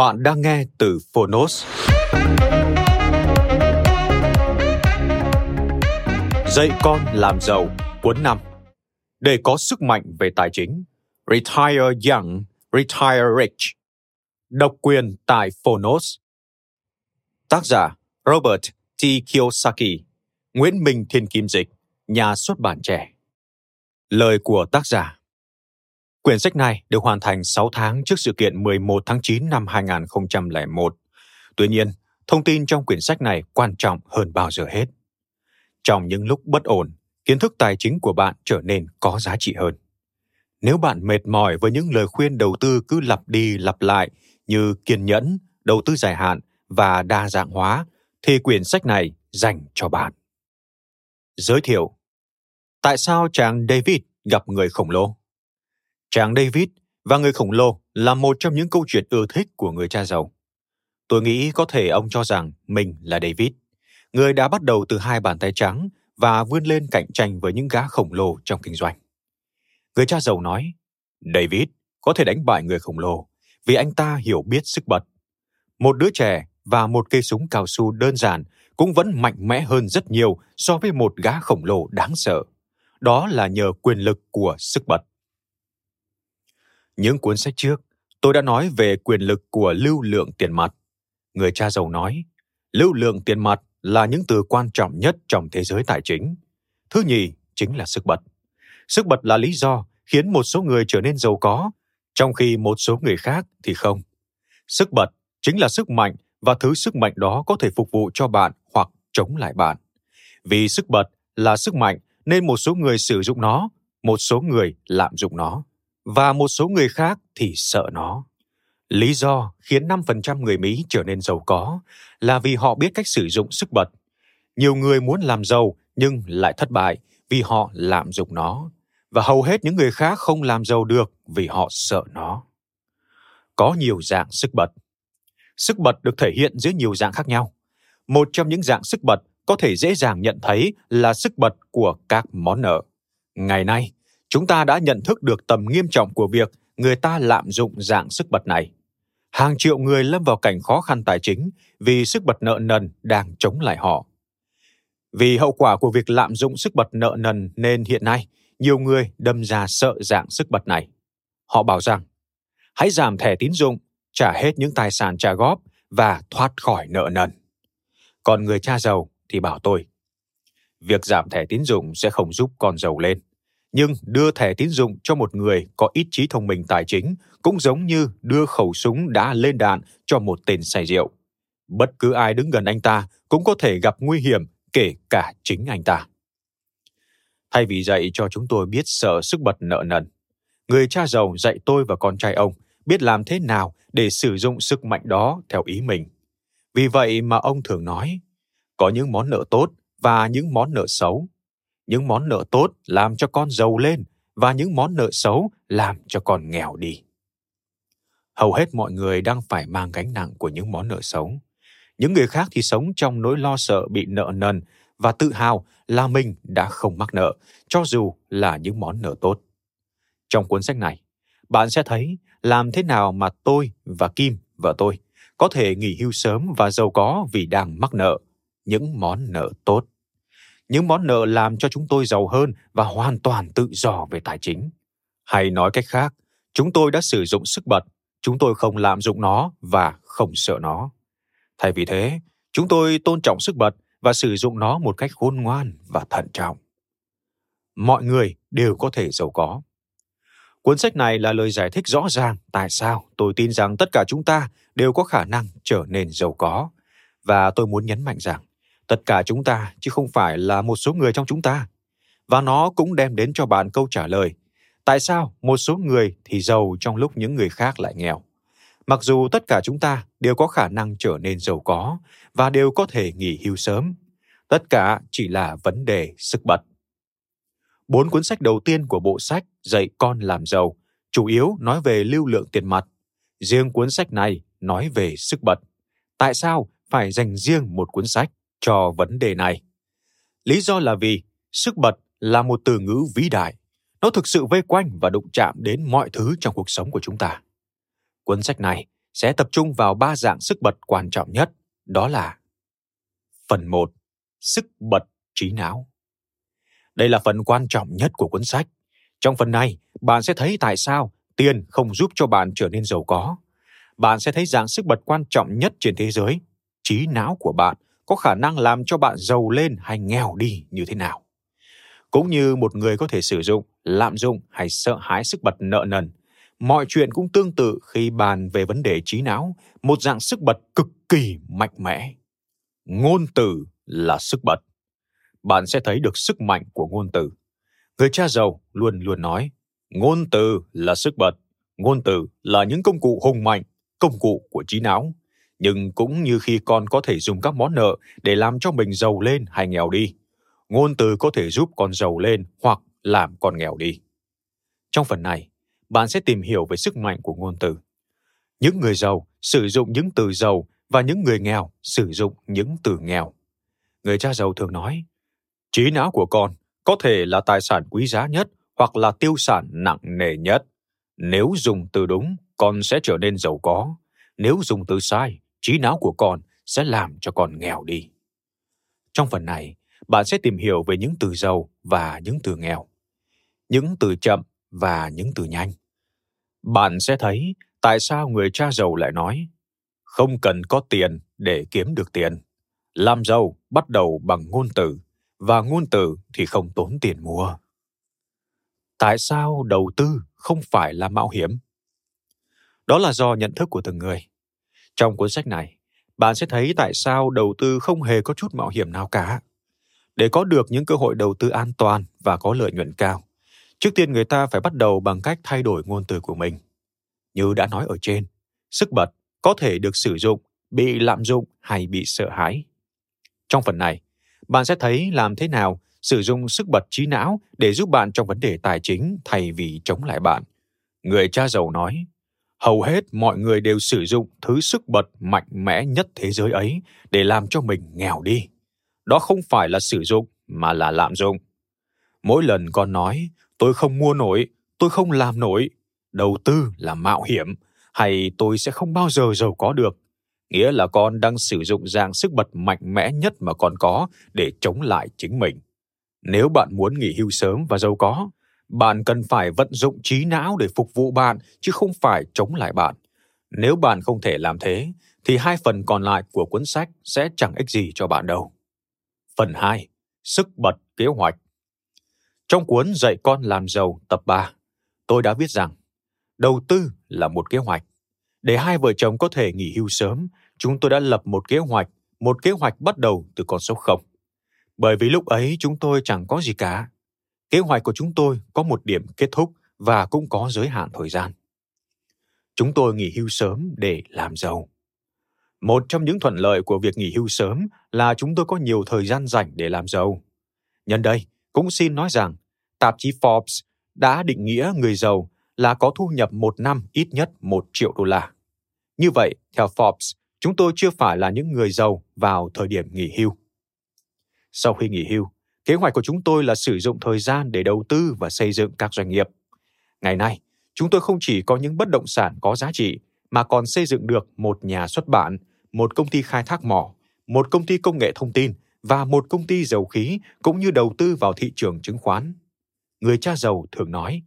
Bạn đang nghe từ Phonos. Dạy con làm giàu cuốn 5 Để có sức mạnh về tài chính Retire Young, Retire Rich. Độc quyền tại Phonos. Tác giả Robert T. Kiyosaki Nguyễn Minh Thiên Kim Dịch Nhà xuất bản trẻ. Lời của tác giả. Quyển sách này được hoàn thành 6 tháng trước sự kiện 11 tháng 9 năm 2001. Tuy nhiên, thông tin trong quyển sách này quan trọng hơn bao giờ hết. Trong những lúc bất ổn, kiến thức tài chính của bạn trở nên có giá trị hơn. Nếu bạn mệt mỏi với những lời khuyên đầu tư cứ lặp đi lặp lại như kiên nhẫn, đầu tư dài hạn và đa dạng hóa, thì quyển sách này dành cho bạn. Giới thiệu Tại sao chàng David gặp người khổng lồ? Chàng David và người khổng lồ là một trong những câu chuyện ưa thích của người cha giàu. Tôi nghĩ có thể ông cho rằng mình là David, người đã bắt đầu từ hai bàn tay trắng và vươn lên cạnh tranh với những gã khổng lồ trong kinh doanh. Người cha giàu nói, David có thể đánh bại người khổng lồ vì anh ta hiểu biết sức bật. Một đứa trẻ và một cây súng cao su đơn giản cũng vẫn mạnh mẽ hơn rất nhiều so với một gã khổng lồ đáng sợ. Đó là nhờ quyền lực của sức bật. Những cuốn sách trước, tôi đã nói về quyền lực của lưu lượng tiền mặt. Người cha giàu nói, lưu lượng tiền mặt là những từ quan trọng nhất trong thế giới tài chính. Thứ nhì chính là sức bật. Sức bật là lý do khiến một số người trở nên giàu có, trong khi một số người khác thì không. Sức bật chính là sức mạnh và thứ sức mạnh đó có thể phục vụ cho bạn hoặc chống lại bạn. Vì sức bật là sức mạnh nên một số người sử dụng nó, một số người lạm dụng nó và một số người khác thì sợ nó. Lý do khiến 5% người Mỹ trở nên giàu có là vì họ biết cách sử dụng sức bật. Nhiều người muốn làm giàu nhưng lại thất bại vì họ lạm dụng nó. Và hầu hết những người khác không làm giàu được vì họ sợ nó. Có nhiều dạng sức bật. Sức bật được thể hiện dưới nhiều dạng khác nhau. Một trong những dạng sức bật có thể dễ dàng nhận thấy là sức bật của các món nợ. Ngày nay, chúng ta đã nhận thức được tầm nghiêm trọng của việc người ta lạm dụng dạng sức bật này. Hàng triệu người lâm vào cảnh khó khăn tài chính vì sức bật nợ nần đang chống lại họ. Vì hậu quả của việc lạm dụng sức bật nợ nần nên hiện nay nhiều người đâm ra sợ dạng sức bật này. Họ bảo rằng, hãy giảm thẻ tín dụng, trả hết những tài sản trả góp và thoát khỏi nợ nần. Còn người cha giàu thì bảo tôi, việc giảm thẻ tín dụng sẽ không giúp con giàu lên nhưng đưa thẻ tín dụng cho một người có ít trí thông minh tài chính cũng giống như đưa khẩu súng đã lên đạn cho một tên say rượu. Bất cứ ai đứng gần anh ta cũng có thể gặp nguy hiểm, kể cả chính anh ta. Thay vì dạy cho chúng tôi biết sợ sức bật nợ nần, người cha giàu dạy tôi và con trai ông biết làm thế nào để sử dụng sức mạnh đó theo ý mình. Vì vậy mà ông thường nói, có những món nợ tốt và những món nợ xấu những món nợ tốt làm cho con giàu lên và những món nợ xấu làm cho con nghèo đi. Hầu hết mọi người đang phải mang gánh nặng của những món nợ xấu. Những người khác thì sống trong nỗi lo sợ bị nợ nần và tự hào là mình đã không mắc nợ, cho dù là những món nợ tốt. Trong cuốn sách này, bạn sẽ thấy làm thế nào mà tôi và kim vợ tôi có thể nghỉ hưu sớm và giàu có vì đang mắc nợ những món nợ tốt những món nợ làm cho chúng tôi giàu hơn và hoàn toàn tự do về tài chính. Hay nói cách khác, chúng tôi đã sử dụng sức bật, chúng tôi không lạm dụng nó và không sợ nó. Thay vì thế, chúng tôi tôn trọng sức bật và sử dụng nó một cách khôn ngoan và thận trọng. Mọi người đều có thể giàu có. Cuốn sách này là lời giải thích rõ ràng tại sao tôi tin rằng tất cả chúng ta đều có khả năng trở nên giàu có. Và tôi muốn nhấn mạnh rằng tất cả chúng ta chứ không phải là một số người trong chúng ta. Và nó cũng đem đến cho bạn câu trả lời. Tại sao một số người thì giàu trong lúc những người khác lại nghèo? Mặc dù tất cả chúng ta đều có khả năng trở nên giàu có và đều có thể nghỉ hưu sớm, tất cả chỉ là vấn đề sức bật. Bốn cuốn sách đầu tiên của bộ sách Dạy con làm giàu chủ yếu nói về lưu lượng tiền mặt. Riêng cuốn sách này nói về sức bật. Tại sao phải dành riêng một cuốn sách cho vấn đề này? Lý do là vì sức bật là một từ ngữ vĩ đại. Nó thực sự vây quanh và đụng chạm đến mọi thứ trong cuộc sống của chúng ta. Cuốn sách này sẽ tập trung vào ba dạng sức bật quan trọng nhất, đó là Phần 1. Sức bật trí não. Đây là phần quan trọng nhất của cuốn sách. Trong phần này, bạn sẽ thấy tại sao tiền không giúp cho bạn trở nên giàu có. Bạn sẽ thấy dạng sức bật quan trọng nhất trên thế giới, trí não của bạn có khả năng làm cho bạn giàu lên hay nghèo đi như thế nào. Cũng như một người có thể sử dụng, lạm dụng hay sợ hãi sức bật nợ nần, mọi chuyện cũng tương tự khi bàn về vấn đề trí não, một dạng sức bật cực kỳ mạnh mẽ. Ngôn từ là sức bật bạn sẽ thấy được sức mạnh của ngôn từ. Người cha giàu luôn luôn nói, ngôn từ là sức bật, ngôn từ là những công cụ hùng mạnh, công cụ của trí não. Nhưng cũng như khi con có thể dùng các món nợ để làm cho mình giàu lên hay nghèo đi, ngôn từ có thể giúp con giàu lên hoặc làm con nghèo đi. Trong phần này, bạn sẽ tìm hiểu về sức mạnh của ngôn từ. Những người giàu sử dụng những từ giàu và những người nghèo sử dụng những từ nghèo. Người cha giàu thường nói, Trí não của con có thể là tài sản quý giá nhất hoặc là tiêu sản nặng nề nhất. Nếu dùng từ đúng, con sẽ trở nên giàu có. Nếu dùng từ sai, trí não của con sẽ làm cho con nghèo đi. Trong phần này, bạn sẽ tìm hiểu về những từ giàu và những từ nghèo, những từ chậm và những từ nhanh. Bạn sẽ thấy tại sao người cha giàu lại nói không cần có tiền để kiếm được tiền. Làm giàu bắt đầu bằng ngôn từ và ngôn từ thì không tốn tiền mua. Tại sao đầu tư không phải là mạo hiểm? Đó là do nhận thức của từng người. Trong cuốn sách này, bạn sẽ thấy tại sao đầu tư không hề có chút mạo hiểm nào cả. Để có được những cơ hội đầu tư an toàn và có lợi nhuận cao, trước tiên người ta phải bắt đầu bằng cách thay đổi ngôn từ của mình. Như đã nói ở trên, sức bật có thể được sử dụng, bị lạm dụng hay bị sợ hãi. Trong phần này, bạn sẽ thấy làm thế nào sử dụng sức bật trí não để giúp bạn trong vấn đề tài chính thay vì chống lại bạn. Người cha giàu nói, hầu hết mọi người đều sử dụng thứ sức bật mạnh mẽ nhất thế giới ấy để làm cho mình nghèo đi. Đó không phải là sử dụng mà là lạm dụng. Mỗi lần con nói, tôi không mua nổi, tôi không làm nổi, đầu tư là mạo hiểm, hay tôi sẽ không bao giờ giàu có được, nghĩa là con đang sử dụng dạng sức bật mạnh mẽ nhất mà con có để chống lại chính mình. Nếu bạn muốn nghỉ hưu sớm và giàu có, bạn cần phải vận dụng trí não để phục vụ bạn chứ không phải chống lại bạn. Nếu bạn không thể làm thế, thì hai phần còn lại của cuốn sách sẽ chẳng ích gì cho bạn đâu. Phần 2. Sức bật kế hoạch Trong cuốn Dạy con làm giàu tập 3, tôi đã viết rằng đầu tư là một kế hoạch. Để hai vợ chồng có thể nghỉ hưu sớm, chúng tôi đã lập một kế hoạch, một kế hoạch bắt đầu từ con số 0. Bởi vì lúc ấy chúng tôi chẳng có gì cả. Kế hoạch của chúng tôi có một điểm kết thúc và cũng có giới hạn thời gian. Chúng tôi nghỉ hưu sớm để làm giàu. Một trong những thuận lợi của việc nghỉ hưu sớm là chúng tôi có nhiều thời gian rảnh để làm giàu. Nhân đây, cũng xin nói rằng, tạp chí Forbes đã định nghĩa người giàu là có thu nhập một năm ít nhất một triệu đô la. Như vậy, theo Forbes, chúng tôi chưa phải là những người giàu vào thời điểm nghỉ hưu. Sau khi nghỉ hưu, kế hoạch của chúng tôi là sử dụng thời gian để đầu tư và xây dựng các doanh nghiệp. Ngày nay, chúng tôi không chỉ có những bất động sản có giá trị mà còn xây dựng được một nhà xuất bản, một công ty khai thác mỏ, một công ty công nghệ thông tin và một công ty dầu khí cũng như đầu tư vào thị trường chứng khoán. Người cha giàu thường nói,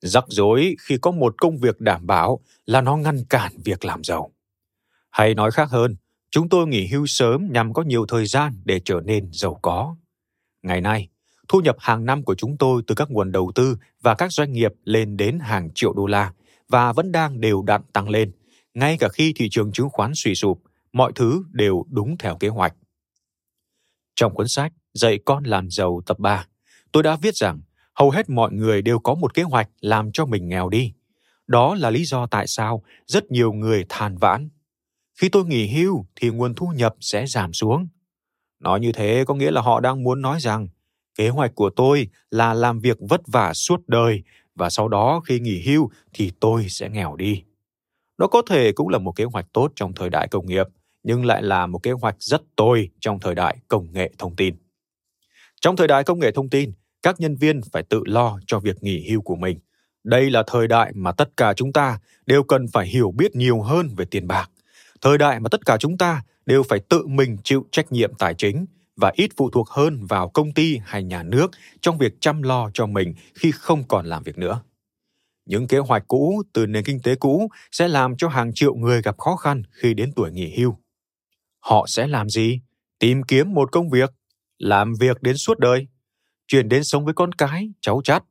rắc rối khi có một công việc đảm bảo là nó ngăn cản việc làm giàu. Hay nói khác hơn, chúng tôi nghỉ hưu sớm nhằm có nhiều thời gian để trở nên giàu có. Ngày nay, thu nhập hàng năm của chúng tôi từ các nguồn đầu tư và các doanh nghiệp lên đến hàng triệu đô la và vẫn đang đều đặn tăng lên, ngay cả khi thị trường chứng khoán suy sụp, mọi thứ đều đúng theo kế hoạch. Trong cuốn sách Dạy con làm giàu tập 3, tôi đã viết rằng hầu hết mọi người đều có một kế hoạch làm cho mình nghèo đi. Đó là lý do tại sao rất nhiều người than vãn. Khi tôi nghỉ hưu thì nguồn thu nhập sẽ giảm xuống. Nói như thế có nghĩa là họ đang muốn nói rằng kế hoạch của tôi là làm việc vất vả suốt đời và sau đó khi nghỉ hưu thì tôi sẽ nghèo đi. Nó có thể cũng là một kế hoạch tốt trong thời đại công nghiệp, nhưng lại là một kế hoạch rất tồi trong thời đại công nghệ thông tin. Trong thời đại công nghệ thông tin, các nhân viên phải tự lo cho việc nghỉ hưu của mình. Đây là thời đại mà tất cả chúng ta đều cần phải hiểu biết nhiều hơn về tiền bạc. Thời đại mà tất cả chúng ta đều phải tự mình chịu trách nhiệm tài chính và ít phụ thuộc hơn vào công ty hay nhà nước trong việc chăm lo cho mình khi không còn làm việc nữa. Những kế hoạch cũ từ nền kinh tế cũ sẽ làm cho hàng triệu người gặp khó khăn khi đến tuổi nghỉ hưu. Họ sẽ làm gì? Tìm kiếm một công việc, làm việc đến suốt đời, chuyển đến sống với con cái, cháu chắt.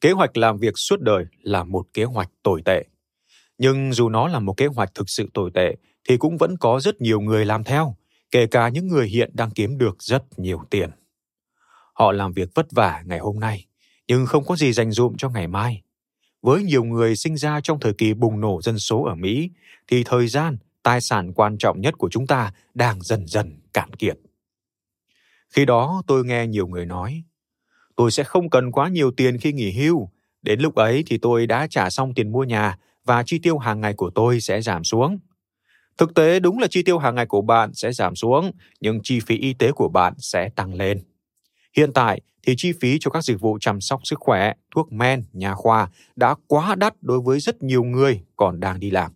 Kế hoạch làm việc suốt đời là một kế hoạch tồi tệ. Nhưng dù nó là một kế hoạch thực sự tồi tệ thì cũng vẫn có rất nhiều người làm theo, kể cả những người hiện đang kiếm được rất nhiều tiền. Họ làm việc vất vả ngày hôm nay, nhưng không có gì dành dụm cho ngày mai. Với nhiều người sinh ra trong thời kỳ bùng nổ dân số ở Mỹ, thì thời gian, tài sản quan trọng nhất của chúng ta đang dần dần cạn kiệt. Khi đó tôi nghe nhiều người nói, tôi sẽ không cần quá nhiều tiền khi nghỉ hưu. Đến lúc ấy thì tôi đã trả xong tiền mua nhà và chi tiêu hàng ngày của tôi sẽ giảm xuống. Thực tế đúng là chi tiêu hàng ngày của bạn sẽ giảm xuống, nhưng chi phí y tế của bạn sẽ tăng lên. Hiện tại thì chi phí cho các dịch vụ chăm sóc sức khỏe, thuốc men, nhà khoa đã quá đắt đối với rất nhiều người còn đang đi làm.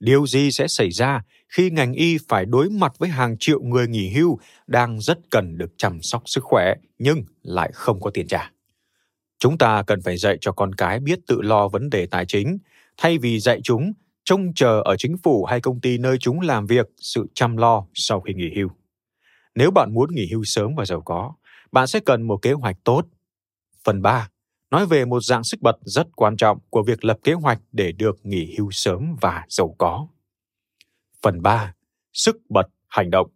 Điều gì sẽ xảy ra khi ngành y phải đối mặt với hàng triệu người nghỉ hưu đang rất cần được chăm sóc sức khỏe nhưng lại không có tiền trả? Chúng ta cần phải dạy cho con cái biết tự lo vấn đề tài chính, thay vì dạy chúng trông chờ ở chính phủ hay công ty nơi chúng làm việc sự chăm lo sau khi nghỉ hưu. Nếu bạn muốn nghỉ hưu sớm và giàu có, bạn sẽ cần một kế hoạch tốt. Phần 3 nói về một dạng sức bật rất quan trọng của việc lập kế hoạch để được nghỉ hưu sớm và giàu có. Phần 3. Sức bật hành động.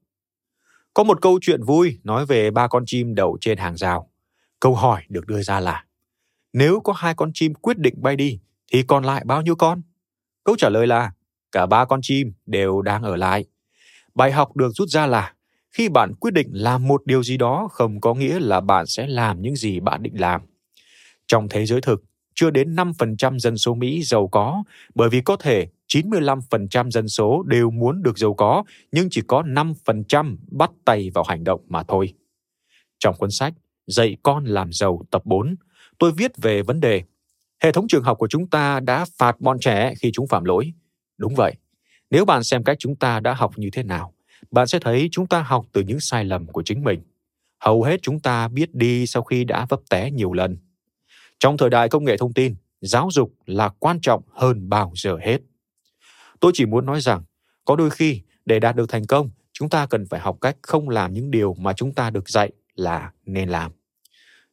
Có một câu chuyện vui nói về ba con chim đậu trên hàng rào. Câu hỏi được đưa ra là Nếu có hai con chim quyết định bay đi thì còn lại bao nhiêu con? Câu trả lời là cả ba con chim đều đang ở lại. Bài học được rút ra là khi bạn quyết định làm một điều gì đó không có nghĩa là bạn sẽ làm những gì bạn định làm. Trong thế giới thực, chưa đến 5% dân số Mỹ giàu có, bởi vì có thể 95% dân số đều muốn được giàu có, nhưng chỉ có 5% bắt tay vào hành động mà thôi. Trong cuốn sách Dạy con làm giàu tập 4, tôi viết về vấn đề hệ thống trường học của chúng ta đã phạt bọn trẻ khi chúng phạm lỗi. Đúng vậy, nếu bạn xem cách chúng ta đã học như thế nào, bạn sẽ thấy chúng ta học từ những sai lầm của chính mình. Hầu hết chúng ta biết đi sau khi đã vấp té nhiều lần. Trong thời đại công nghệ thông tin, giáo dục là quan trọng hơn bao giờ hết. Tôi chỉ muốn nói rằng, có đôi khi để đạt được thành công, chúng ta cần phải học cách không làm những điều mà chúng ta được dạy là nên làm.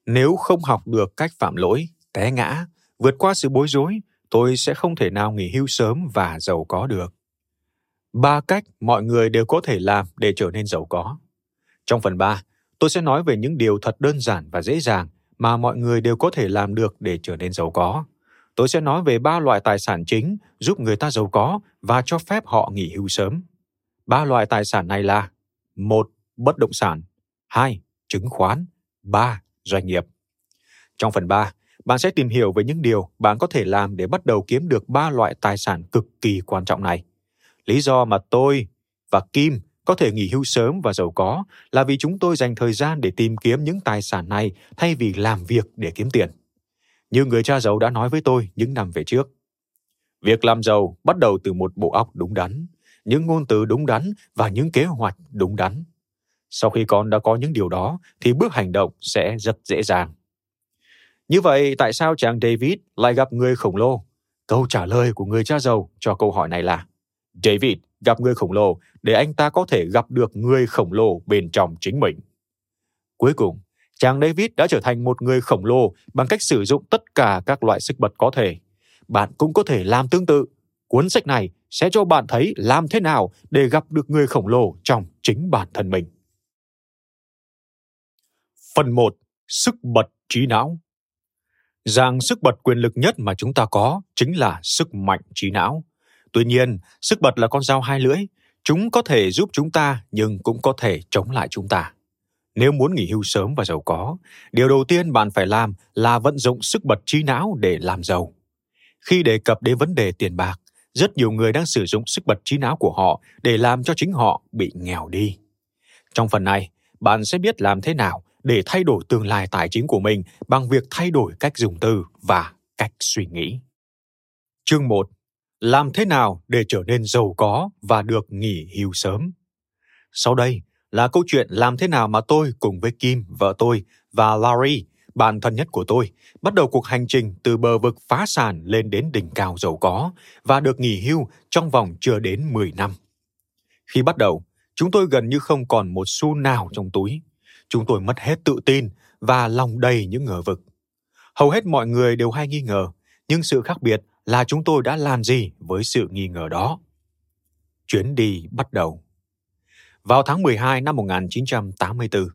Nếu không học được cách phạm lỗi, té ngã, vượt qua sự bối rối, tôi sẽ không thể nào nghỉ hưu sớm và giàu có được. Ba cách mọi người đều có thể làm để trở nên giàu có. Trong phần 3, tôi sẽ nói về những điều thật đơn giản và dễ dàng mà mọi người đều có thể làm được để trở nên giàu có. Tôi sẽ nói về ba loại tài sản chính giúp người ta giàu có và cho phép họ nghỉ hưu sớm. Ba loại tài sản này là một Bất động sản 2. Chứng khoán 3. Doanh nghiệp Trong phần 3, bạn sẽ tìm hiểu về những điều bạn có thể làm để bắt đầu kiếm được ba loại tài sản cực kỳ quan trọng này. Lý do mà tôi và Kim có thể nghỉ hưu sớm và giàu có là vì chúng tôi dành thời gian để tìm kiếm những tài sản này thay vì làm việc để kiếm tiền. Như người cha giàu đã nói với tôi những năm về trước. Việc làm giàu bắt đầu từ một bộ óc đúng đắn, những ngôn từ đúng đắn và những kế hoạch đúng đắn. Sau khi con đã có những điều đó thì bước hành động sẽ rất dễ dàng. Như vậy, tại sao chàng David lại gặp người khổng lồ? Câu trả lời của người cha giàu cho câu hỏi này là David gặp người khổng lồ để anh ta có thể gặp được người khổng lồ bên trong chính mình. Cuối cùng, chàng David đã trở thành một người khổng lồ bằng cách sử dụng tất cả các loại sức bật có thể. Bạn cũng có thể làm tương tự. Cuốn sách này sẽ cho bạn thấy làm thế nào để gặp được người khổng lồ trong chính bản thân mình. Phần 1. Sức bật trí não Rằng sức bật quyền lực nhất mà chúng ta có chính là sức mạnh trí não. Tuy nhiên, sức bật là con dao hai lưỡi. Chúng có thể giúp chúng ta nhưng cũng có thể chống lại chúng ta. Nếu muốn nghỉ hưu sớm và giàu có, điều đầu tiên bạn phải làm là vận dụng sức bật trí não để làm giàu. Khi đề cập đến vấn đề tiền bạc, rất nhiều người đang sử dụng sức bật trí não của họ để làm cho chính họ bị nghèo đi. Trong phần này, bạn sẽ biết làm thế nào để thay đổi tương lai tài chính của mình bằng việc thay đổi cách dùng từ và cách suy nghĩ. Chương 1. Làm thế nào để trở nên giàu có và được nghỉ hưu sớm? Sau đây là câu chuyện làm thế nào mà tôi cùng với Kim, vợ tôi và Larry, bạn thân nhất của tôi, bắt đầu cuộc hành trình từ bờ vực phá sản lên đến đỉnh cao giàu có và được nghỉ hưu trong vòng chưa đến 10 năm. Khi bắt đầu, chúng tôi gần như không còn một xu nào trong túi. Chúng tôi mất hết tự tin và lòng đầy những ngờ vực. Hầu hết mọi người đều hay nghi ngờ, nhưng sự khác biệt là chúng tôi đã làm gì với sự nghi ngờ đó. Chuyến đi bắt đầu. Vào tháng 12 năm 1984,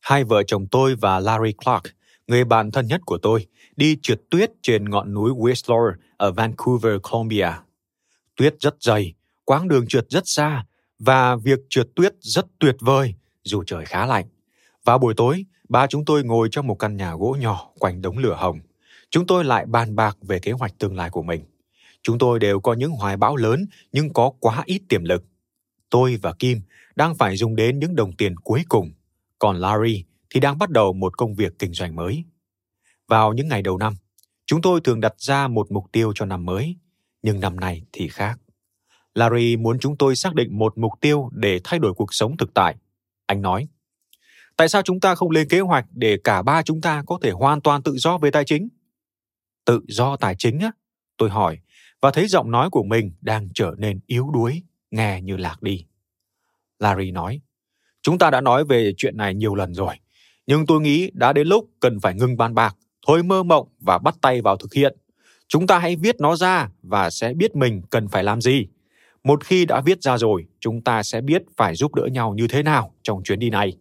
hai vợ chồng tôi và Larry Clark, người bạn thân nhất của tôi, đi trượt tuyết trên ngọn núi Whistler ở Vancouver, Columbia. Tuyết rất dày, quãng đường trượt rất xa và việc trượt tuyết rất tuyệt vời dù trời khá lạnh. Vào buổi tối, ba chúng tôi ngồi trong một căn nhà gỗ nhỏ quanh đống lửa hồng. Chúng tôi lại bàn bạc về kế hoạch tương lai của mình. Chúng tôi đều có những hoài bão lớn nhưng có quá ít tiềm lực. Tôi và Kim đang phải dùng đến những đồng tiền cuối cùng, còn Larry thì đang bắt đầu một công việc kinh doanh mới. Vào những ngày đầu năm, chúng tôi thường đặt ra một mục tiêu cho năm mới, nhưng năm nay thì khác. Larry muốn chúng tôi xác định một mục tiêu để thay đổi cuộc sống thực tại. Anh nói, tại sao chúng ta không lên kế hoạch để cả ba chúng ta có thể hoàn toàn tự do về tài chính? Tự do tài chính á? Tôi hỏi, và thấy giọng nói của mình đang trở nên yếu đuối, nghe như lạc đi. Larry nói, chúng ta đã nói về chuyện này nhiều lần rồi, nhưng tôi nghĩ đã đến lúc cần phải ngừng bàn bạc, thôi mơ mộng và bắt tay vào thực hiện. Chúng ta hãy viết nó ra và sẽ biết mình cần phải làm gì. Một khi đã viết ra rồi, chúng ta sẽ biết phải giúp đỡ nhau như thế nào trong chuyến đi này.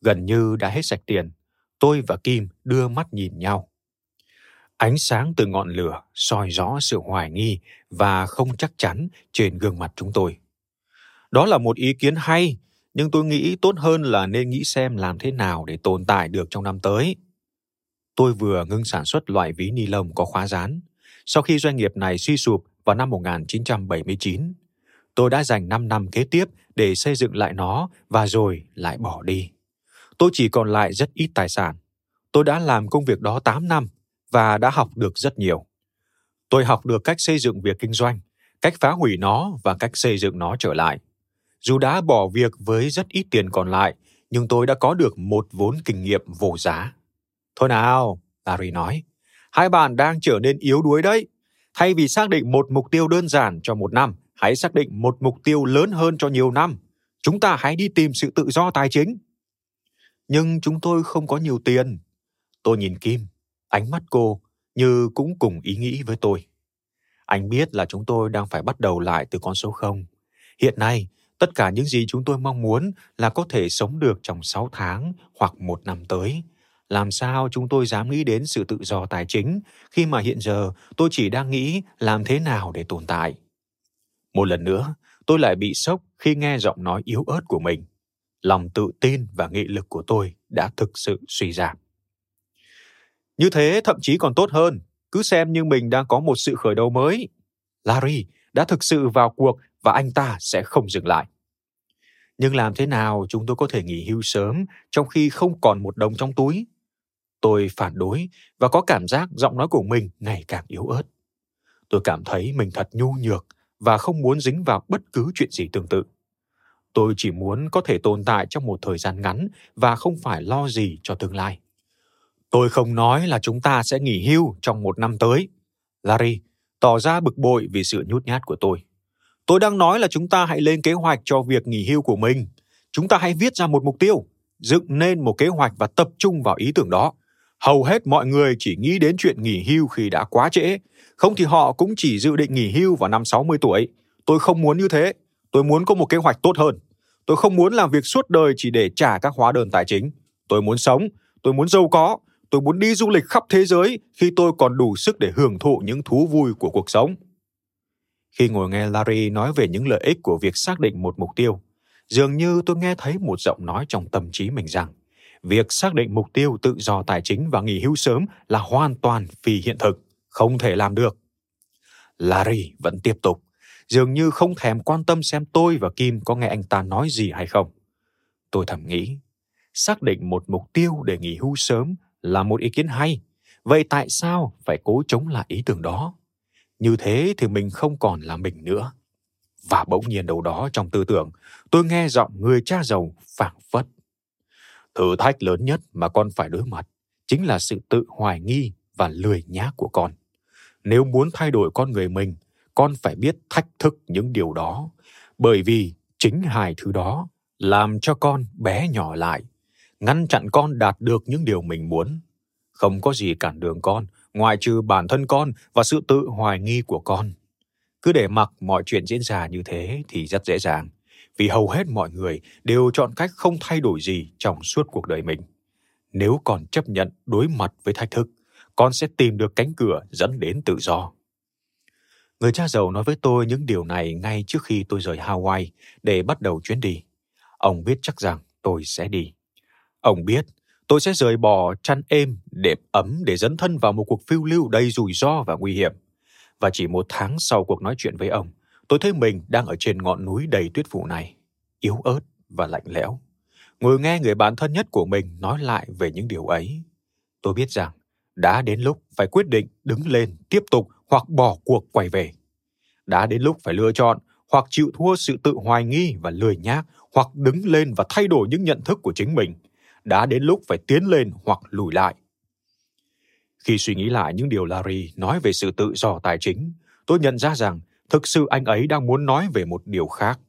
Gần như đã hết sạch tiền, tôi và Kim đưa mắt nhìn nhau. Ánh sáng từ ngọn lửa soi rõ sự hoài nghi và không chắc chắn trên gương mặt chúng tôi. Đó là một ý kiến hay, nhưng tôi nghĩ tốt hơn là nên nghĩ xem làm thế nào để tồn tại được trong năm tới. Tôi vừa ngưng sản xuất loại ví ni lông có khóa dán. Sau khi doanh nghiệp này suy sụp vào năm 1979, tôi đã dành 5 năm kế tiếp để xây dựng lại nó và rồi lại bỏ đi. Tôi chỉ còn lại rất ít tài sản. Tôi đã làm công việc đó 8 năm và đã học được rất nhiều. Tôi học được cách xây dựng việc kinh doanh, cách phá hủy nó và cách xây dựng nó trở lại. Dù đã bỏ việc với rất ít tiền còn lại, nhưng tôi đã có được một vốn kinh nghiệm vô giá. Thôi nào, Larry nói, hai bạn đang trở nên yếu đuối đấy. Thay vì xác định một mục tiêu đơn giản cho một năm, hãy xác định một mục tiêu lớn hơn cho nhiều năm. Chúng ta hãy đi tìm sự tự do tài chính. Nhưng chúng tôi không có nhiều tiền. Tôi nhìn Kim, ánh mắt cô như cũng cùng ý nghĩ với tôi. Anh biết là chúng tôi đang phải bắt đầu lại từ con số không. Hiện nay, tất cả những gì chúng tôi mong muốn là có thể sống được trong 6 tháng hoặc một năm tới. Làm sao chúng tôi dám nghĩ đến sự tự do tài chính khi mà hiện giờ tôi chỉ đang nghĩ làm thế nào để tồn tại. Một lần nữa, tôi lại bị sốc khi nghe giọng nói yếu ớt của mình. Lòng tự tin và nghị lực của tôi đã thực sự suy giảm. Như thế thậm chí còn tốt hơn, cứ xem như mình đang có một sự khởi đầu mới. Larry đã thực sự vào cuộc và anh ta sẽ không dừng lại. Nhưng làm thế nào chúng tôi có thể nghỉ hưu sớm trong khi không còn một đồng trong túi? Tôi phản đối và có cảm giác giọng nói của mình ngày càng yếu ớt. Tôi cảm thấy mình thật nhu nhược và không muốn dính vào bất cứ chuyện gì tương tự. Tôi chỉ muốn có thể tồn tại trong một thời gian ngắn và không phải lo gì cho tương lai. Tôi không nói là chúng ta sẽ nghỉ hưu trong một năm tới. Larry tỏ ra bực bội vì sự nhút nhát của tôi. Tôi đang nói là chúng ta hãy lên kế hoạch cho việc nghỉ hưu của mình. Chúng ta hãy viết ra một mục tiêu, dựng nên một kế hoạch và tập trung vào ý tưởng đó. Hầu hết mọi người chỉ nghĩ đến chuyện nghỉ hưu khi đã quá trễ, không thì họ cũng chỉ dự định nghỉ hưu vào năm 60 tuổi. Tôi không muốn như thế. Tôi muốn có một kế hoạch tốt hơn. Tôi không muốn làm việc suốt đời chỉ để trả các hóa đơn tài chính. Tôi muốn sống, tôi muốn giàu có, tôi muốn đi du lịch khắp thế giới khi tôi còn đủ sức để hưởng thụ những thú vui của cuộc sống. Khi ngồi nghe Larry nói về những lợi ích của việc xác định một mục tiêu, dường như tôi nghe thấy một giọng nói trong tâm trí mình rằng việc xác định mục tiêu tự do tài chính và nghỉ hưu sớm là hoàn toàn phi hiện thực, không thể làm được. Larry vẫn tiếp tục, dường như không thèm quan tâm xem tôi và Kim có nghe anh ta nói gì hay không. Tôi thầm nghĩ, xác định một mục tiêu để nghỉ hưu sớm là một ý kiến hay, vậy tại sao phải cố chống lại ý tưởng đó? Như thế thì mình không còn là mình nữa. Và bỗng nhiên đâu đó trong tư tưởng, tôi nghe giọng người cha giàu phảng phất. Thử thách lớn nhất mà con phải đối mặt chính là sự tự hoài nghi và lười nhác của con. Nếu muốn thay đổi con người mình, con phải biết thách thức những điều đó, bởi vì chính hai thứ đó làm cho con bé nhỏ lại, ngăn chặn con đạt được những điều mình muốn. Không có gì cản đường con ngoài trừ bản thân con và sự tự hoài nghi của con. Cứ để mặc mọi chuyện diễn ra như thế thì rất dễ dàng, vì hầu hết mọi người đều chọn cách không thay đổi gì trong suốt cuộc đời mình. Nếu còn chấp nhận đối mặt với thách thức, con sẽ tìm được cánh cửa dẫn đến tự do. Người cha giàu nói với tôi những điều này ngay trước khi tôi rời Hawaii để bắt đầu chuyến đi. Ông biết chắc rằng tôi sẽ đi. Ông biết tôi sẽ rời bỏ chăn êm, đệm ấm để dấn thân vào một cuộc phiêu lưu đầy rủi ro và nguy hiểm. Và chỉ một tháng sau cuộc nói chuyện với ông, tôi thấy mình đang ở trên ngọn núi đầy tuyết phủ này, yếu ớt và lạnh lẽo. Ngồi nghe người bạn thân nhất của mình nói lại về những điều ấy. Tôi biết rằng đã đến lúc phải quyết định đứng lên tiếp tục hoặc bỏ cuộc quay về. Đã đến lúc phải lựa chọn hoặc chịu thua sự tự hoài nghi và lười nhác hoặc đứng lên và thay đổi những nhận thức của chính mình – đã đến lúc phải tiến lên hoặc lùi lại. Khi suy nghĩ lại những điều Larry nói về sự tự do tài chính, tôi nhận ra rằng thực sự anh ấy đang muốn nói về một điều khác.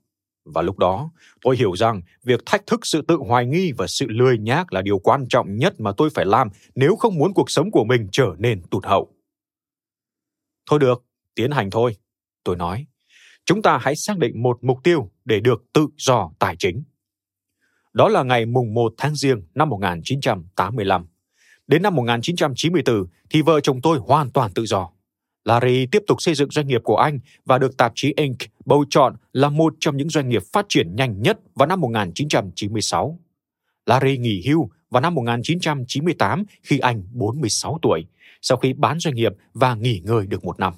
Và lúc đó, tôi hiểu rằng việc thách thức sự tự hoài nghi và sự lười nhác là điều quan trọng nhất mà tôi phải làm nếu không muốn cuộc sống của mình trở nên tụt hậu. Thôi được, tiến hành thôi, tôi nói. Chúng ta hãy xác định một mục tiêu để được tự do tài chính. Đó là ngày mùng 1 tháng Giêng năm 1985. Đến năm 1994 thì vợ chồng tôi hoàn toàn tự do. Larry tiếp tục xây dựng doanh nghiệp của anh và được tạp chí Inc. bầu chọn là một trong những doanh nghiệp phát triển nhanh nhất vào năm 1996. Larry nghỉ hưu vào năm 1998 khi anh 46 tuổi, sau khi bán doanh nghiệp và nghỉ ngơi được một năm.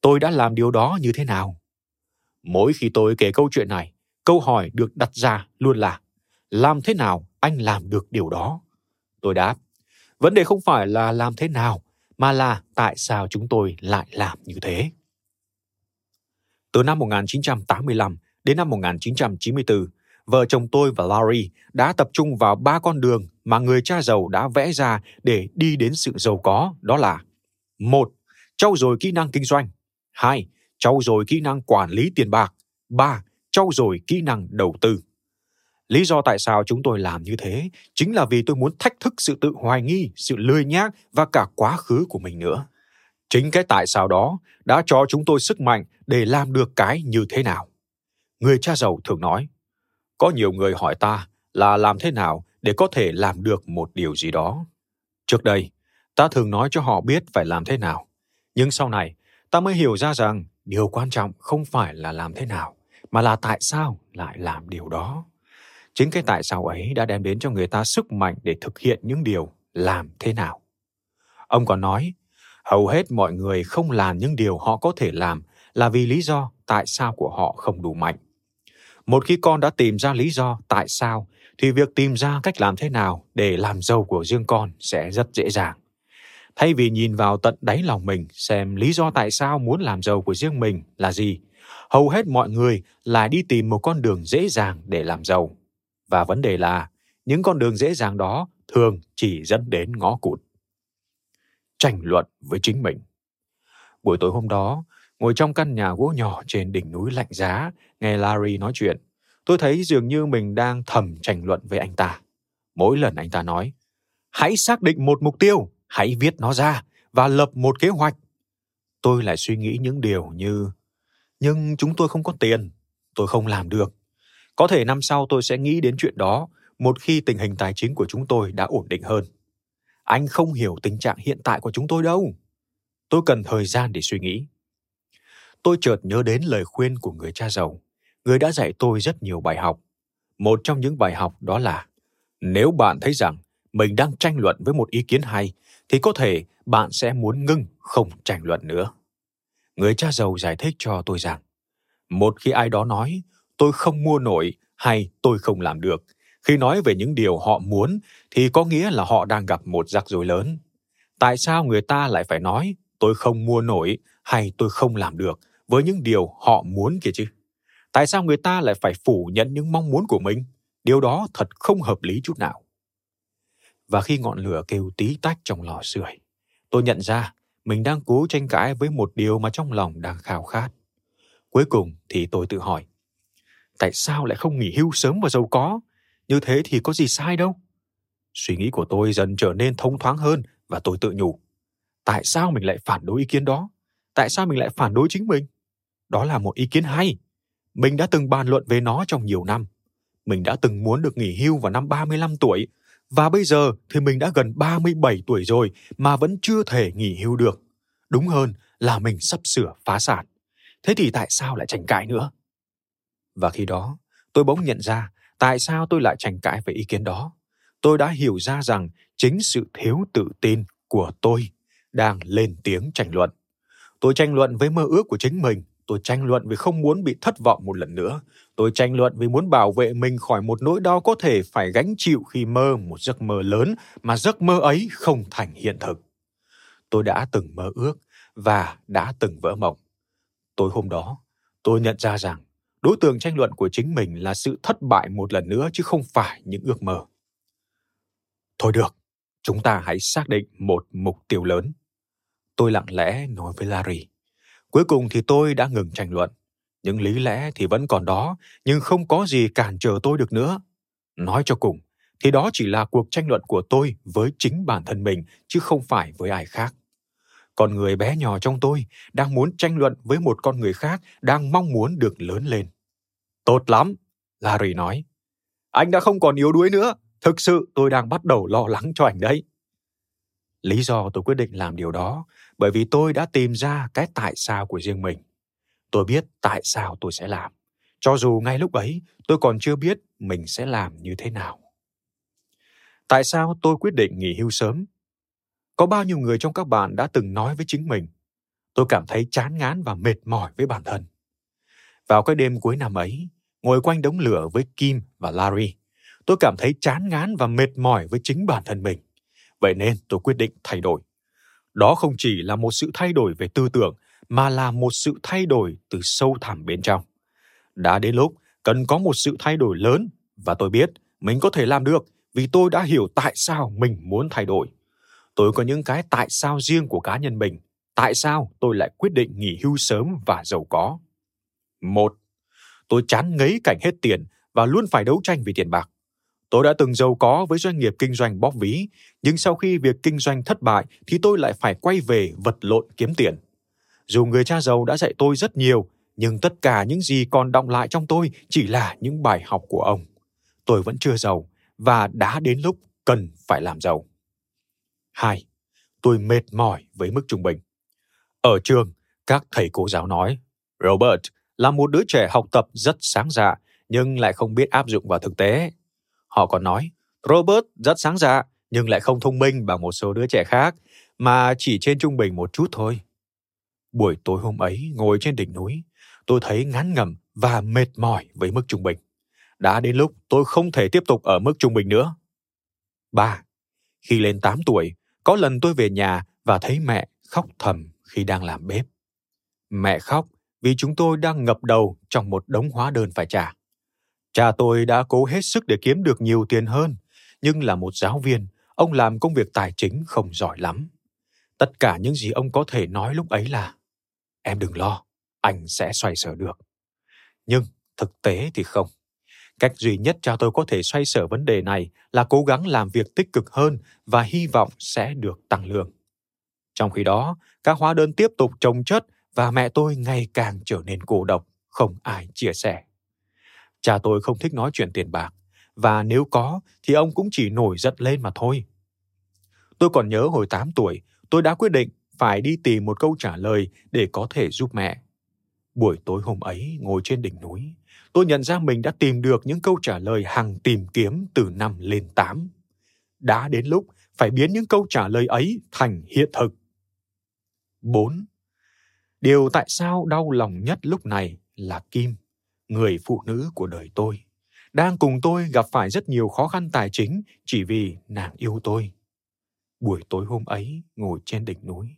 Tôi đã làm điều đó như thế nào? Mỗi khi tôi kể câu chuyện này, câu hỏi được đặt ra luôn là làm thế nào anh làm được điều đó? Tôi đáp, vấn đề không phải là làm thế nào, mà là tại sao chúng tôi lại làm như thế. Từ năm 1985 đến năm 1994, vợ chồng tôi và Larry đã tập trung vào ba con đường mà người cha giàu đã vẽ ra để đi đến sự giàu có, đó là một, Trau dồi kỹ năng kinh doanh 2. Trau dồi kỹ năng quản lý tiền bạc 3 trau dồi kỹ năng đầu tư. Lý do tại sao chúng tôi làm như thế chính là vì tôi muốn thách thức sự tự hoài nghi, sự lười nhác và cả quá khứ của mình nữa. Chính cái tại sao đó đã cho chúng tôi sức mạnh để làm được cái như thế nào. Người cha giàu thường nói, có nhiều người hỏi ta là làm thế nào để có thể làm được một điều gì đó. Trước đây, ta thường nói cho họ biết phải làm thế nào. Nhưng sau này, ta mới hiểu ra rằng điều quan trọng không phải là làm thế nào, mà là tại sao lại làm điều đó chính cái tại sao ấy đã đem đến cho người ta sức mạnh để thực hiện những điều làm thế nào ông còn nói hầu hết mọi người không làm những điều họ có thể làm là vì lý do tại sao của họ không đủ mạnh một khi con đã tìm ra lý do tại sao thì việc tìm ra cách làm thế nào để làm giàu của riêng con sẽ rất dễ dàng thay vì nhìn vào tận đáy lòng mình xem lý do tại sao muốn làm giàu của riêng mình là gì hầu hết mọi người lại đi tìm một con đường dễ dàng để làm giàu. Và vấn đề là, những con đường dễ dàng đó thường chỉ dẫn đến ngõ cụt. Tranh luận với chính mình. Buổi tối hôm đó, ngồi trong căn nhà gỗ nhỏ trên đỉnh núi lạnh giá, nghe Larry nói chuyện, tôi thấy dường như mình đang thầm tranh luận với anh ta. Mỗi lần anh ta nói, hãy xác định một mục tiêu, hãy viết nó ra và lập một kế hoạch. Tôi lại suy nghĩ những điều như, nhưng chúng tôi không có tiền, tôi không làm được. Có thể năm sau tôi sẽ nghĩ đến chuyện đó một khi tình hình tài chính của chúng tôi đã ổn định hơn. Anh không hiểu tình trạng hiện tại của chúng tôi đâu. Tôi cần thời gian để suy nghĩ. Tôi chợt nhớ đến lời khuyên của người cha giàu, người đã dạy tôi rất nhiều bài học. Một trong những bài học đó là, nếu bạn thấy rằng mình đang tranh luận với một ý kiến hay, thì có thể bạn sẽ muốn ngưng không tranh luận nữa. Người cha giàu giải thích cho tôi rằng, một khi ai đó nói, tôi không mua nổi hay tôi không làm được khi nói về những điều họ muốn, thì có nghĩa là họ đang gặp một rắc rối lớn tại sao người ta lại phải nói, tôi không mua nổi hay tôi không làm được với những điều họ muốn kia chứ tại sao người ta lại phải phủ nhận những mong muốn của mình? Điều đó thật không hợp lý chút nào. Và khi ngọn lửa kêu tí tách trong lò sưởi, tôi nhận ra mình đang cố tranh cãi với một điều mà trong lòng đang khao khát. Cuối cùng thì tôi tự hỏi, tại sao lại không nghỉ hưu sớm và giàu có? Như thế thì có gì sai đâu? Suy nghĩ của tôi dần trở nên thông thoáng hơn và tôi tự nhủ, tại sao mình lại phản đối ý kiến đó? Tại sao mình lại phản đối chính mình? Đó là một ý kiến hay mình đã từng bàn luận về nó trong nhiều năm mình đã từng muốn được nghỉ hưu vào năm 35 tuổi và bây giờ thì mình đã gần 37 tuổi rồi mà vẫn chưa thể nghỉ hưu được. Đúng hơn là mình sắp sửa phá sản. Thế thì tại sao lại tranh cãi nữa? Và khi đó, tôi bỗng nhận ra tại sao tôi lại tranh cãi về ý kiến đó. Tôi đã hiểu ra rằng chính sự thiếu tự tin của tôi đang lên tiếng tranh luận. Tôi tranh luận với mơ ước của chính mình, tôi tranh luận vì không muốn bị thất vọng một lần nữa. Tôi tranh luận vì muốn bảo vệ mình khỏi một nỗi đau có thể phải gánh chịu khi mơ một giấc mơ lớn mà giấc mơ ấy không thành hiện thực. Tôi đã từng mơ ước và đã từng vỡ mộng. Tối hôm đó, tôi nhận ra rằng đối tượng tranh luận của chính mình là sự thất bại một lần nữa chứ không phải những ước mơ. Thôi được, chúng ta hãy xác định một mục tiêu lớn. Tôi lặng lẽ nói với Larry. Cuối cùng thì tôi đã ngừng tranh luận. Những lý lẽ thì vẫn còn đó, nhưng không có gì cản trở tôi được nữa. Nói cho cùng, thì đó chỉ là cuộc tranh luận của tôi với chính bản thân mình, chứ không phải với ai khác. Con người bé nhỏ trong tôi đang muốn tranh luận với một con người khác đang mong muốn được lớn lên. Tốt lắm, Larry nói. Anh đã không còn yếu đuối nữa. Thực sự tôi đang bắt đầu lo lắng cho anh đấy. Lý do tôi quyết định làm điều đó bởi vì tôi đã tìm ra cái tại sao của riêng mình. Tôi biết tại sao tôi sẽ làm, cho dù ngay lúc ấy tôi còn chưa biết mình sẽ làm như thế nào. Tại sao tôi quyết định nghỉ hưu sớm? Có bao nhiêu người trong các bạn đã từng nói với chính mình, tôi cảm thấy chán ngán và mệt mỏi với bản thân. Vào cái đêm cuối năm ấy, ngồi quanh đống lửa với Kim và Larry, tôi cảm thấy chán ngán và mệt mỏi với chính bản thân mình. Vậy nên tôi quyết định thay đổi. Đó không chỉ là một sự thay đổi về tư tưởng mà là một sự thay đổi từ sâu thẳm bên trong. Đã đến lúc cần có một sự thay đổi lớn và tôi biết mình có thể làm được vì tôi đã hiểu tại sao mình muốn thay đổi. Tôi có những cái tại sao riêng của cá nhân mình. Tại sao tôi lại quyết định nghỉ hưu sớm và giàu có? Một, tôi chán ngấy cảnh hết tiền và luôn phải đấu tranh vì tiền bạc. Tôi đã từng giàu có với doanh nghiệp kinh doanh bóp ví, nhưng sau khi việc kinh doanh thất bại thì tôi lại phải quay về vật lộn kiếm tiền. Dù người cha giàu đã dạy tôi rất nhiều, nhưng tất cả những gì còn động lại trong tôi chỉ là những bài học của ông. Tôi vẫn chưa giàu và đã đến lúc cần phải làm giàu. 2. Tôi mệt mỏi với mức trung bình. Ở trường, các thầy cô giáo nói, Robert là một đứa trẻ học tập rất sáng dạ, nhưng lại không biết áp dụng vào thực tế. Họ còn nói, Robert rất sáng dạ, nhưng lại không thông minh bằng một số đứa trẻ khác, mà chỉ trên trung bình một chút thôi. Buổi tối hôm ấy, ngồi trên đỉnh núi, tôi thấy ngán ngẩm và mệt mỏi với mức trung bình. Đã đến lúc tôi không thể tiếp tục ở mức trung bình nữa. 3. Khi lên 8 tuổi, có lần tôi về nhà và thấy mẹ khóc thầm khi đang làm bếp. Mẹ khóc vì chúng tôi đang ngập đầu trong một đống hóa đơn phải trả. Cha tôi đã cố hết sức để kiếm được nhiều tiền hơn, nhưng là một giáo viên, ông làm công việc tài chính không giỏi lắm. Tất cả những gì ông có thể nói lúc ấy là Em đừng lo, anh sẽ xoay sở được. Nhưng thực tế thì không. Cách duy nhất cha tôi có thể xoay sở vấn đề này là cố gắng làm việc tích cực hơn và hy vọng sẽ được tăng lương. Trong khi đó, các hóa đơn tiếp tục trồng chất và mẹ tôi ngày càng trở nên cô độc, không ai chia sẻ. Cha tôi không thích nói chuyện tiền bạc, và nếu có thì ông cũng chỉ nổi giận lên mà thôi. Tôi còn nhớ hồi 8 tuổi, tôi đã quyết định phải đi tìm một câu trả lời để có thể giúp mẹ. Buổi tối hôm ấy ngồi trên đỉnh núi, tôi nhận ra mình đã tìm được những câu trả lời hằng tìm kiếm từ năm lên 8. Đã đến lúc phải biến những câu trả lời ấy thành hiện thực. 4. Điều tại sao đau lòng nhất lúc này là Kim, người phụ nữ của đời tôi, đang cùng tôi gặp phải rất nhiều khó khăn tài chính chỉ vì nàng yêu tôi. Buổi tối hôm ấy, ngồi trên đỉnh núi,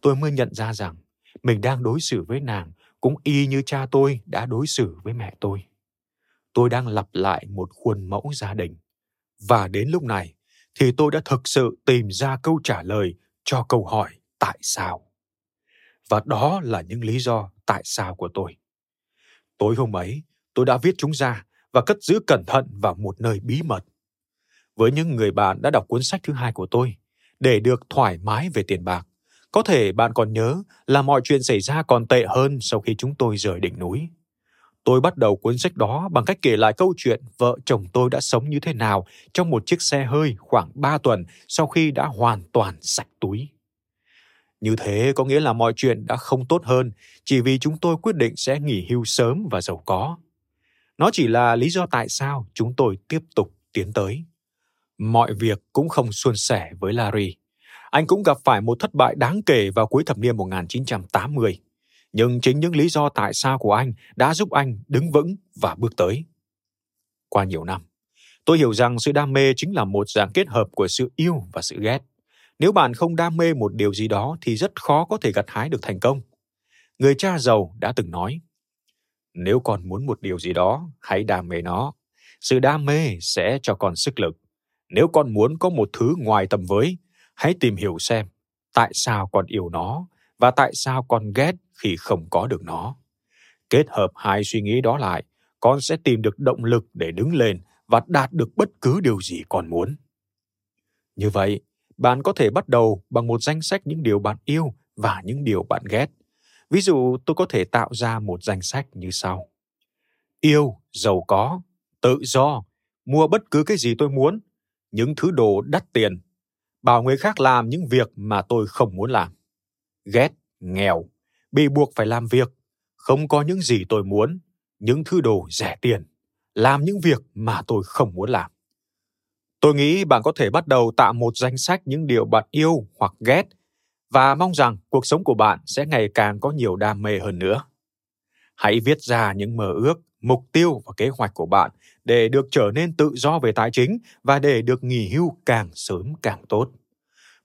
tôi mới nhận ra rằng mình đang đối xử với nàng cũng y như cha tôi đã đối xử với mẹ tôi. Tôi đang lặp lại một khuôn mẫu gia đình. Và đến lúc này thì tôi đã thực sự tìm ra câu trả lời cho câu hỏi tại sao. Và đó là những lý do tại sao của tôi. Tối hôm ấy, tôi đã viết chúng ra và cất giữ cẩn thận vào một nơi bí mật. Với những người bạn đã đọc cuốn sách thứ hai của tôi, để được thoải mái về tiền bạc, có thể bạn còn nhớ là mọi chuyện xảy ra còn tệ hơn sau khi chúng tôi rời đỉnh núi. Tôi bắt đầu cuốn sách đó bằng cách kể lại câu chuyện vợ chồng tôi đã sống như thế nào trong một chiếc xe hơi khoảng 3 tuần sau khi đã hoàn toàn sạch túi. Như thế có nghĩa là mọi chuyện đã không tốt hơn chỉ vì chúng tôi quyết định sẽ nghỉ hưu sớm và giàu có. Nó chỉ là lý do tại sao chúng tôi tiếp tục tiến tới. Mọi việc cũng không suôn sẻ với Larry. Anh cũng gặp phải một thất bại đáng kể vào cuối thập niên 1980. Nhưng chính những lý do tại sao của anh đã giúp anh đứng vững và bước tới. Qua nhiều năm, tôi hiểu rằng sự đam mê chính là một dạng kết hợp của sự yêu và sự ghét. Nếu bạn không đam mê một điều gì đó thì rất khó có thể gặt hái được thành công. Người cha giàu đã từng nói, nếu con muốn một điều gì đó, hãy đam mê nó. Sự đam mê sẽ cho con sức lực. Nếu con muốn có một thứ ngoài tầm với, hãy tìm hiểu xem tại sao con yêu nó và tại sao con ghét khi không có được nó. Kết hợp hai suy nghĩ đó lại, con sẽ tìm được động lực để đứng lên và đạt được bất cứ điều gì con muốn. Như vậy, bạn có thể bắt đầu bằng một danh sách những điều bạn yêu và những điều bạn ghét. Ví dụ, tôi có thể tạo ra một danh sách như sau. Yêu, giàu có, tự do, mua bất cứ cái gì tôi muốn, những thứ đồ đắt tiền, bảo người khác làm những việc mà tôi không muốn làm. Ghét, nghèo, bị buộc phải làm việc, không có những gì tôi muốn, những thứ đồ rẻ tiền, làm những việc mà tôi không muốn làm. Tôi nghĩ bạn có thể bắt đầu tạo một danh sách những điều bạn yêu hoặc ghét và mong rằng cuộc sống của bạn sẽ ngày càng có nhiều đam mê hơn nữa. Hãy viết ra những mơ ước, mục tiêu và kế hoạch của bạn để được trở nên tự do về tài chính và để được nghỉ hưu càng sớm càng tốt.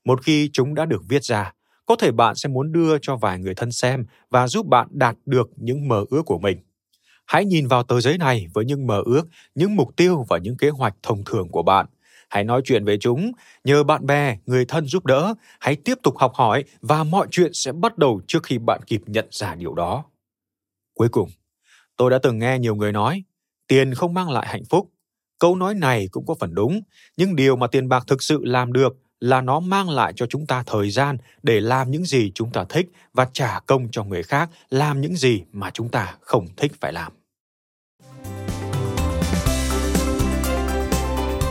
Một khi chúng đã được viết ra, có thể bạn sẽ muốn đưa cho vài người thân xem và giúp bạn đạt được những mơ ước của mình. Hãy nhìn vào tờ giấy này với những mơ ước, những mục tiêu và những kế hoạch thông thường của bạn hãy nói chuyện với chúng, nhờ bạn bè, người thân giúp đỡ, hãy tiếp tục học hỏi và mọi chuyện sẽ bắt đầu trước khi bạn kịp nhận ra điều đó. Cuối cùng, tôi đã từng nghe nhiều người nói, tiền không mang lại hạnh phúc. Câu nói này cũng có phần đúng, nhưng điều mà tiền bạc thực sự làm được là nó mang lại cho chúng ta thời gian để làm những gì chúng ta thích và trả công cho người khác làm những gì mà chúng ta không thích phải làm.